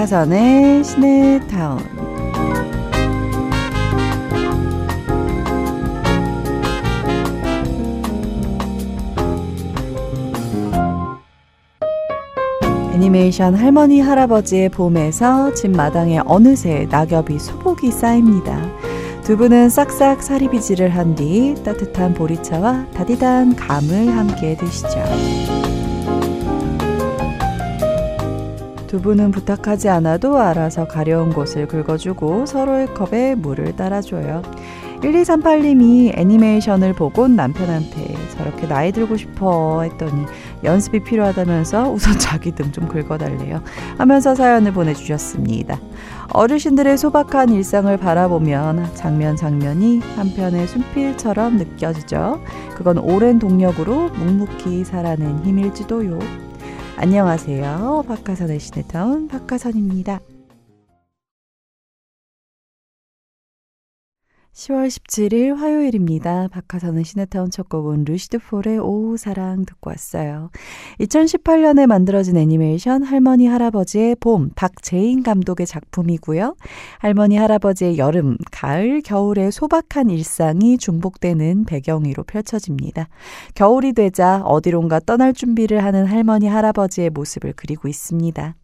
박하선의 시내타운 애니메이션 할머니 할아버지의 봄에서 집 마당에 어느새 낙엽이 수복이 쌓입니다. 두 분은 싹싹 사리비지를 한 뒤 따뜻한 보리차와 다디단 감을 함께 드시죠. 두 분은 부탁하지 않아도 알아서 가려운 곳을 긁어주고 서로의 컵에 물을 따라줘요. 1238님이 애니메이션을 보고 남편한테 저렇게 나이 들고 싶어 했더니 연습이 필요하다면서 우선 자기 등 좀 긁어달래요. 하면서 사연을 보내주셨습니다. 어르신들의 소박한 일상을 바라보면 장면 장면이 한편의 순필처럼 느껴지죠. 그건 오랜 동력으로 묵묵히 살아낸 힘일지도요. 안녕하세요. 박하선의 시네타운 박하선입니다. 10월 17일 화요일입니다. 박하선의 시네타운 첫 곡은 루시드 폴의 오후 사랑 듣고 왔어요. 2018년에 만들어진 애니메이션 할머니 할아버지의 봄 박재인 감독의 작품이고요. 할머니 할아버지의 여름, 가을, 겨울의 소박한 일상이 중복되는 배경 위로 펼쳐집니다. 겨울이 되자 어디론가 떠날 준비를 하는 할머니 할아버지의 모습을 그리고 있습니다.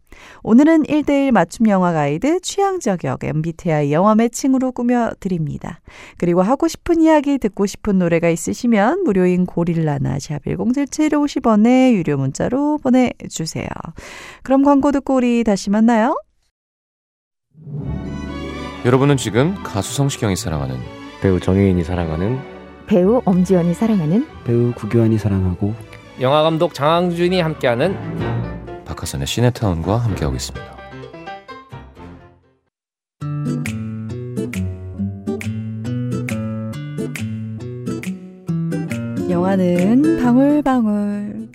오늘은 1대1 맞춤 영화 가이드 취향 저격 MBTI 영화 매칭으로 꾸며 드립니다. 그리고 하고 싶은 이야기 듣고 싶은 노래가 있으시면 무료인 고릴라나 샵 1077 50원에 유료 문자로 보내 주세요. 그럼 광고 듣고 우리 다시 만나요. 여러분은 지금 가수 성시경이 사랑하는 배우 정혜인이 사랑하는 배우 엄지연이 사랑하는 배우 구교환이 사랑하고 영화 감독 장항준이 함께하는 박하선의 시네타운과 함께하고 있습니다. 영화는 방울방울.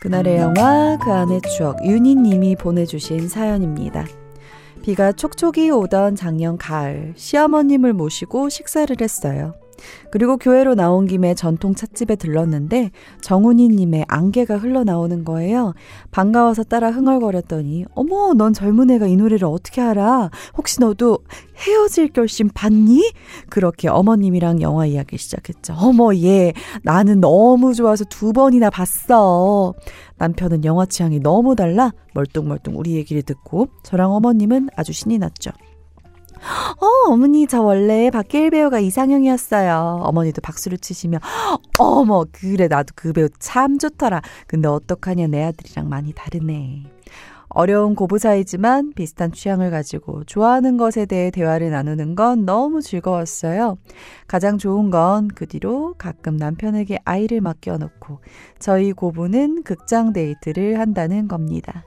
그날의 영화, 그 안의 추억, 윤희님이 보내주신 사연입니다. 비가 촉촉이 오던 작년 가을, 시어머님을 모시고 식사를 했어요. 그리고 교회로 나온 김에 전통 찻집에 들렀는데 정훈이님의 안개가 흘러나오는 거예요. 반가워서 따라 흥얼거렸더니 어머 넌 젊은 애가 이 노래를 어떻게 알아? 혹시 너도 헤어질 결심 봤니? 그렇게 어머님이랑 영화 이야기 시작했죠. 어머 얘 나는 너무 좋아서 두 번이나 봤어. 남편은 영화 취향이 너무 달라 멀뚱멀뚱 우리 얘기를 듣고 저랑 어머님은 아주 신이 났죠. 어, 어머니, 저 원래 박계일 배우가 이상형이었어요. 어머니도 박수를 치시며, 어머, 그래, 나도 그 배우 참 좋더라. 근데 어떡하냐, 내 아들이랑 많이 다르네. 어려운 고부 사이지만 비슷한 취향을 가지고 좋아하는 것에 대해 대화를 나누는 건 너무 즐거웠어요. 가장 좋은 건 그 뒤로 가끔 남편에게 아이를 맡겨놓고 저희 고부는 극장 데이트를 한다는 겁니다.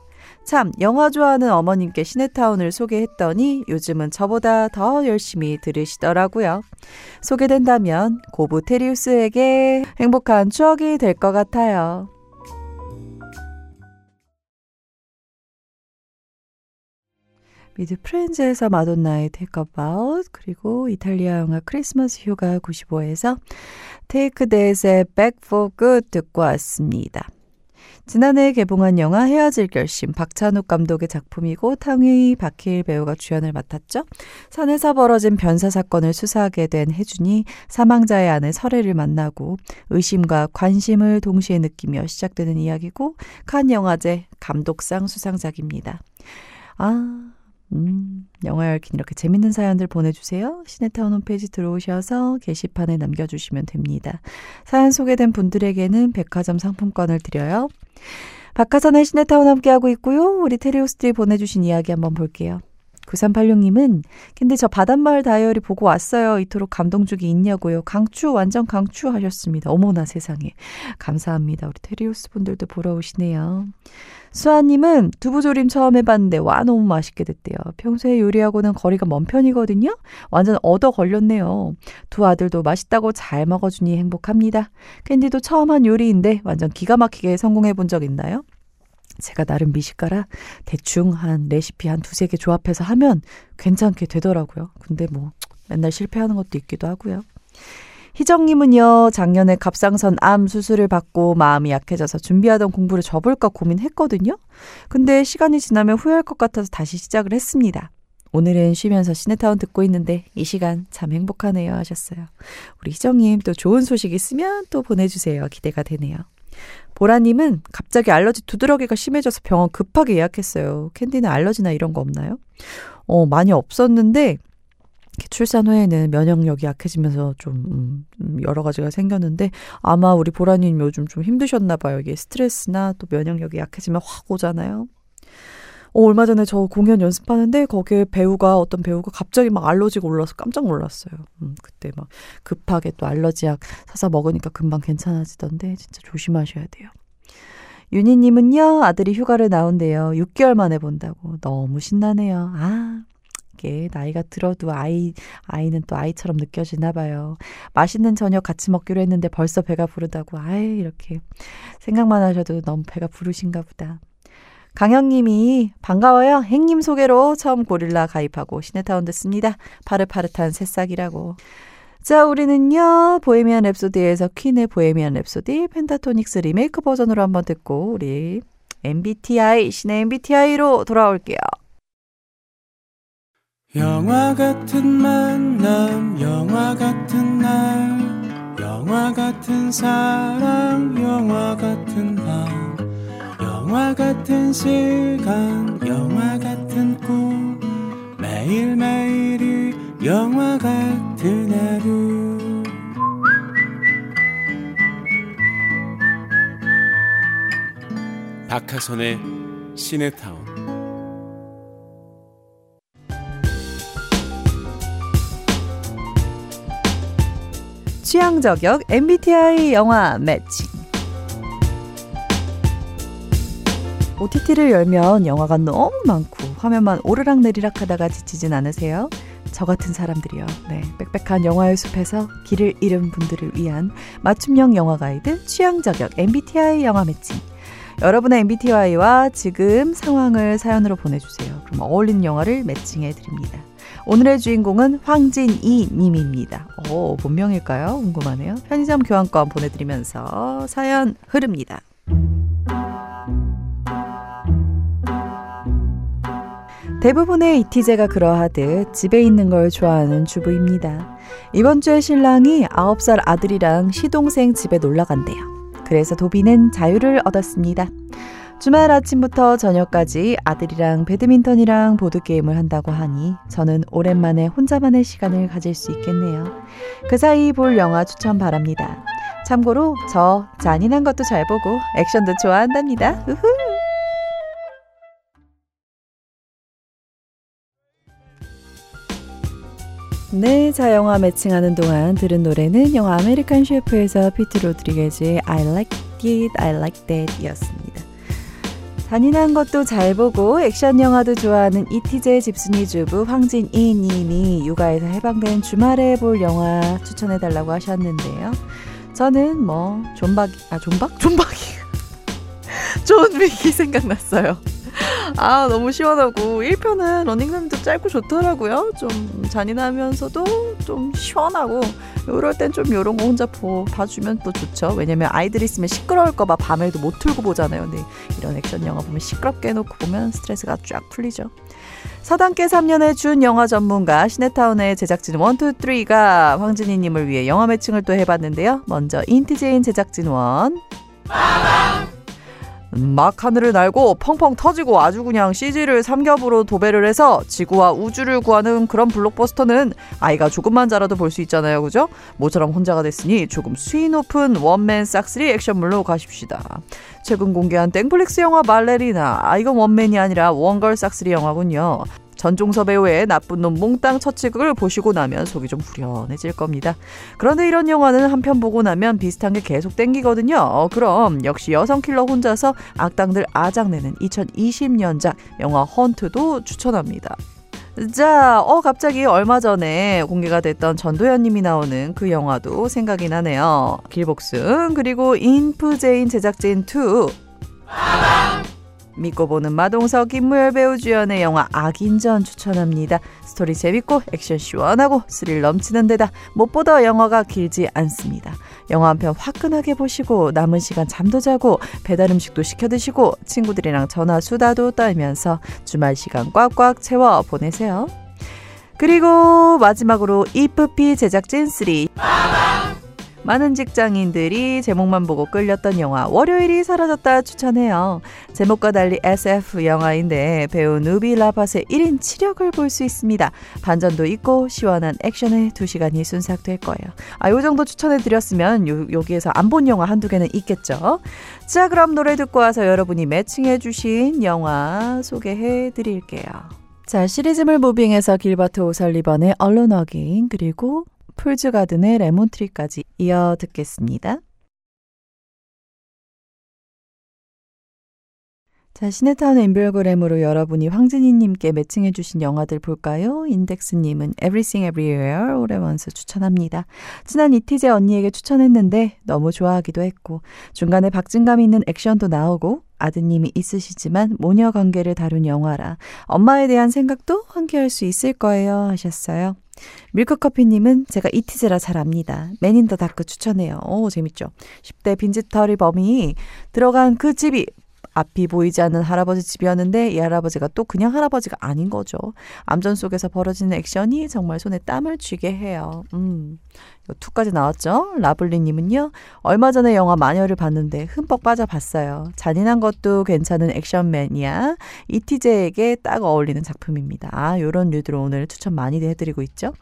참, 영화 좋아하는 어머님께 시네타운을 소개했더니 요즘은 저보다 더 열심히 들으시더라고요. 소개된다면 고부 테리우스에게 행복한 추억이 될 것 같아요. 미드 프렌즈에서 마돈나의 Take About 그리고 이탈리아 영화 크리스마스 휴가 95에서 Take That의 Back for Good 듣고 왔습니다. 지난해 개봉한 영화 헤어질 결심 박찬욱 감독의 작품이고 탕웨이 박해일 배우가 주연을 맡았죠. 산에서 벌어진 변사 사건을 수사하게 된 혜준이 사망자의 아내 설애를 만나고 의심과 관심을 동시에 느끼며 시작되는 이야기고 칸 영화제 감독상 수상작입니다. 아, 음, 영화 얽힌 이렇게 재밌는 사연들 보내주세요. 시네타운 홈페이지 들어오셔서 게시판에 남겨주시면 됩니다. 사연 소개된 분들에게는 백화점 상품권을 드려요. 박하선의 시네타운 함께하고 있고요. 우리 테리오스들이 보내주신 이야기 한번 볼게요. 9386님은 근데 저 바닷마을 다이어리 보고 왔어요. 이토록 감동적이 있냐고요. 강추 완전 강추 하셨습니다. 어머나 세상에. 감사합니다. 우리 테리우스 분들도 보러 오시네요. 수아님은 두부조림 처음 해봤는데 와 너무 맛있게 됐대요. 평소에 요리하고는 거리가 먼 편이거든요. 완전 얻어 걸렸네요. 두 아들도 맛있다고 잘 먹어주니 행복합니다. 캔디도 처음 한 요리인데 완전 기가 막히게 성공해 본 적 있나요? 제가 나름 미식가라 대충 한 레시피 한 두세 개 조합해서 하면 괜찮게 되더라고요. 근데 뭐 맨날 실패하는 것도 있기도 하고요. 희정님은요, 작년에 갑상선 암 수술을 받고 마음이 약해져서 준비하던 공부를 접을까 고민했거든요. 근데 시간이 지나면 후회할 것 같아서 다시 시작을 했습니다. 오늘은 쉬면서 시네타운 듣고 있는데 이 시간 참 행복하네요 하셨어요. 우리 희정님 또 좋은 소식 있으면 또 보내주세요. 기대가 되네요. 보라님은 갑자기 알러지 두드러기가 심해져서 병원 급하게 예약했어요. 캔디는 알러지나 이런 거 없나요? 어, 많이 없었는데 출산 후에는 면역력이 약해지면서 좀 음, 여러 가지가 생겼는데 아마 우리 보라님 요즘 좀 힘드셨나 봐요. 이게 스트레스나 또 면역력이 약해지면 확 오잖아요. 어, 얼마 전에 저 공연 연습하는데 거기에 배우가 어떤 배우가 갑자기 막 알러지가 올라서 깜짝 놀랐어요. 음, 그때 막 급하게 또 알러지약 사서 먹으니까 금방 괜찮아지던데 진짜 조심하셔야 돼요. 윤희님은요 아들이 휴가를 나온대요. 6개월 만에 본다고 너무 신나네요. 아 이게 나이가 들어도 아이 아이는 또 아이처럼 느껴지나 봐요. 맛있는 저녁 같이 먹기로 했는데 벌써 배가 부르다고 아이 이렇게 생각만 하셔도 너무 배가 부르신가 보다. 강영님이 반가워요. 행님 소개로 처음 고릴라 가입하고 시네타운 듣습니다. 파릇파릇한 새싹이라고. 자, 우리는요, 보헤미안 랩소디에서 퀸의 보헤미안 랩소디 펜타토닉스 리메이크 버전으로 한번 듣고, 우리 MBTI, 신의 MBTI로 돌아올게요. 영화 같은 만남, 영화 같은 날, 영화 같은 사랑, 영화 같은 밤. 영화 같은 시간 영화 같은 꿈. 매일매일이 영화 같은 하루. 박하선의 시네타운. 취향 저격 MBTI 영화 매칭 OTT를 열면 영화가 너무 많고 화면만 오르락 내리락 하다가 지치진 않으세요? 저 같은 사람들이요. 네, 빽빽한 영화의 숲에서 길을 잃은 분들을 위한 맞춤형 영화 가이드 취향 저격 MBTI 영화 매칭. 여러분의 MBTI와 지금 상황을 사연으로 보내주세요. 그럼 어울리는 영화를 매칭해 드립니다. 오늘의 주인공은 황진이 님입니다. 오, 본명일까요? 궁금하네요. 편의점 교환권 보내드리면서 사연 흐릅니다. 대부분의 이티제가 그러하듯 집에 있는 걸 좋아하는 주부입니다. 이번 주에 신랑이 9살 아들이랑 시동생 집에 놀러 간대요. 그래서 도비는 자유를 얻었습니다. 주말 아침부터 저녁까지 아들이랑 배드민턴이랑 보드게임을 한다고 하니 저는 오랜만에 혼자만의 시간을 가질 수 있겠네요. 그 사이 볼 영화 추천 바랍니다. 참고로 저 잔인한 것도 잘 보고 액션도 좋아한답니다. 우후. 네, 자 영화 매칭하는 동안 들은 노래는 영화 아메리칸 셰프에서 피트 로드리게즈의 I Like It, I Like That 이었습니다. 잔인한 것도 잘 보고 액션 영화도 좋아하는 이티제 집순이 주부 황진이 님이 육아에서 해방된 주말에 볼 영화 추천해달라고 하셨는데요. 저는 뭐 존박, 아 존박? 존박이 존 윅이 생각났어요. 아, 너무 시원하고 1편은 러닝타임도 짧고 좋더라고요. 좀 잔인하면서도 좀 시원하고 이럴 땐 좀 이런 거 혼자 보, 봐주면 또 좋죠. 왜냐면 아이들 있으면 시끄러울까봐 밤에도 못 틀고 보잖아요. 근데 이런 액션 영화 보면 시끄럽게 해놓고 보면 스트레스가 쫙 풀리죠. 서당개 3년의 준 영화 전문가 시네타운의 제작진 1, 2, 3가 황진희님을 위해 영화 매칭을 또 해봤는데요. 먼저 인티제인 제작진 1. 막 하늘을 날고 펑펑 터지고 아주 그냥 CG를 삼겹으로 도배를 해서 지구와 우주를 구하는 그런 블록버스터는 아이가 조금만 자라도 볼 수 있잖아요. 그죠? 모처럼 혼자가 됐으니 조금 수위 높은 one man 싹쓸이 액션물로 가십시다. 최근 공개한 땡플릭스 영화 발레리나 아 이건 one man이 아니라 one girl 싹쓸이 영화군요. 전종서 배우의 나쁜 놈 몽땅 처치극을 보시고 나면 속이 좀 후련해질 겁니다. 그런데 이런 영화는 한 편 보고 나면 비슷한 게 계속 땡기거든요. 어, 그럼 역시 여성 킬러 혼자서 악당들 아작내는 2020년작 영화 헌트도 추천합니다. 자, 어, 갑자기 얼마 전에 공개가 됐던 전도연 님이 나오는 그 영화도 생각이 나네요. 길복순, 그리고 인프제인 제작진 2. 믿고 보는 마동석 김무열 배우 주연의 영화 악인전 추천합니다. 스토리 재밌고 액션 시원하고 스릴 넘치는 데다 무엇보다 영화가 길지 않습니다. 영화 한 편 화끈하게 보시고 남은 시간 잠도 자고 배달 음식도 시켜 드시고 친구들이랑 전화 수다도 떨면서 주말 시간 꽉꽉 채워 보내세요. 그리고 마지막으로 이프피 제작진 3 많은 직장인들이 제목만 보고 끌렸던 영화 월요일이 사라졌다 추천해요. 제목과 달리 SF 영화인데 배우 누비 라팟의 1인 치력을 볼 수 있습니다. 반전도 있고 시원한 액션에 2시간이 순삭될 거예요. 아, 요 정도 추천해 드렸으면 요, 여기에서 안 본 영화 한두 개는 있겠죠. 자, 그럼 노래 듣고 와서 여러분이 매칭해 주신 영화 소개해 드릴게요. 자, 시리즈물 무빙에서 길버트 오설리번의 언론 어긴 그리고 풀즈 가든의 레몬트리까지 이어 듣겠습니다. 자, 시네타운 인별그램으로 여러분이 황진희님께 매칭해주신 영화들 볼까요? 인덱스님은 Everything Everywhere Once 추천합니다. 친한 이티제 언니에게 추천했는데 너무 좋아하기도 했고 중간에 박진감 있는 액션도 나오고 아드님이 있으시지만 모녀 관계를 다룬 영화라 엄마에 대한 생각도 환기할 수 있을 거예요 하셨어요. 밀크커피님은 제가 이티제라 잘 압니다. 맨인 더 다크 추천해요. 오, 재밌죠? 10대 빈지털이 범이 들어간 그 집이 앞이 보이지 않는 할아버지 집이었는데 이 할아버지가 또 그냥 할아버지가 아닌 거죠. 암전 속에서 벌어지는 액션이 정말 손에 땀을 쥐게 해요. 음. 2까지 나왔죠. 라블리님은요. 얼마 전에 영화 마녀를 봤는데 흠뻑 빠져봤어요. 잔인한 것도 괜찮은 액션맨이야. 이티제에게 딱 어울리는 작품입니다. 아, 요런 류들 오늘 추천 많이 해드리고 있죠.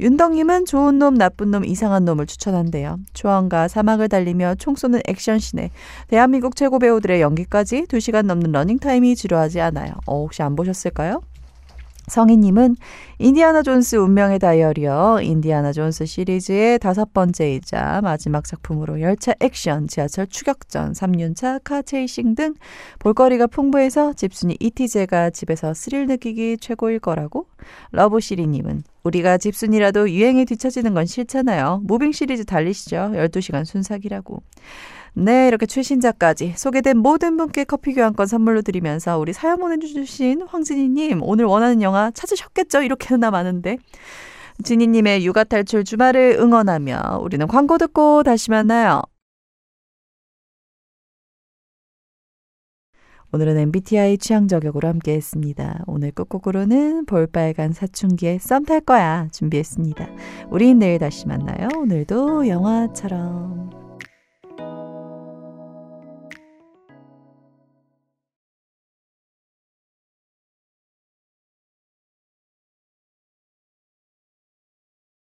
윤덕님은 좋은 놈, 나쁜 놈, 이상한 놈을 추천한대요. 초원과 사막을 달리며 총 쏘는 액션씬에 대한민국 최고 배우들의 연기까지 2시간 넘는 러닝타임이 지루하지 않아요. 어, 혹시 안 보셨을까요? 성희님은 인디아나 존스 운명의 다이얼이요. 인디아나 존스 시리즈의 다섯 번째이자 마지막 작품으로 열차 액션, 지하철 추격전, 3륜차 car chasing 등 볼거리가 풍부해서 집순이 이티제가 집에서 스릴 느끼기 최고일 거라고? 러브시리님은 우리가 집순이라도 유행에 뒤처지는 건 싫잖아요. 무빙 시리즈 달리시죠. 12시간 순삭이라고. 네, 이렇게 최신작까지 소개된 모든 분께 커피 교환권 선물로 드리면서 우리 사연 보내주신 황진희님, 오늘 원하는 영화 찾으셨겠죠? 이렇게나 많은데. 진희님의 육아 탈출 주말을 응원하며 우리는 광고 듣고 다시 만나요. 오늘은 MBTI 취향 저격으로 함께 했습니다. 오늘 끝곡으로는 볼빨간 사춘기의 썸탈 거야 준비했습니다. 우린 내일 다시 만나요. 오늘도 영화처럼.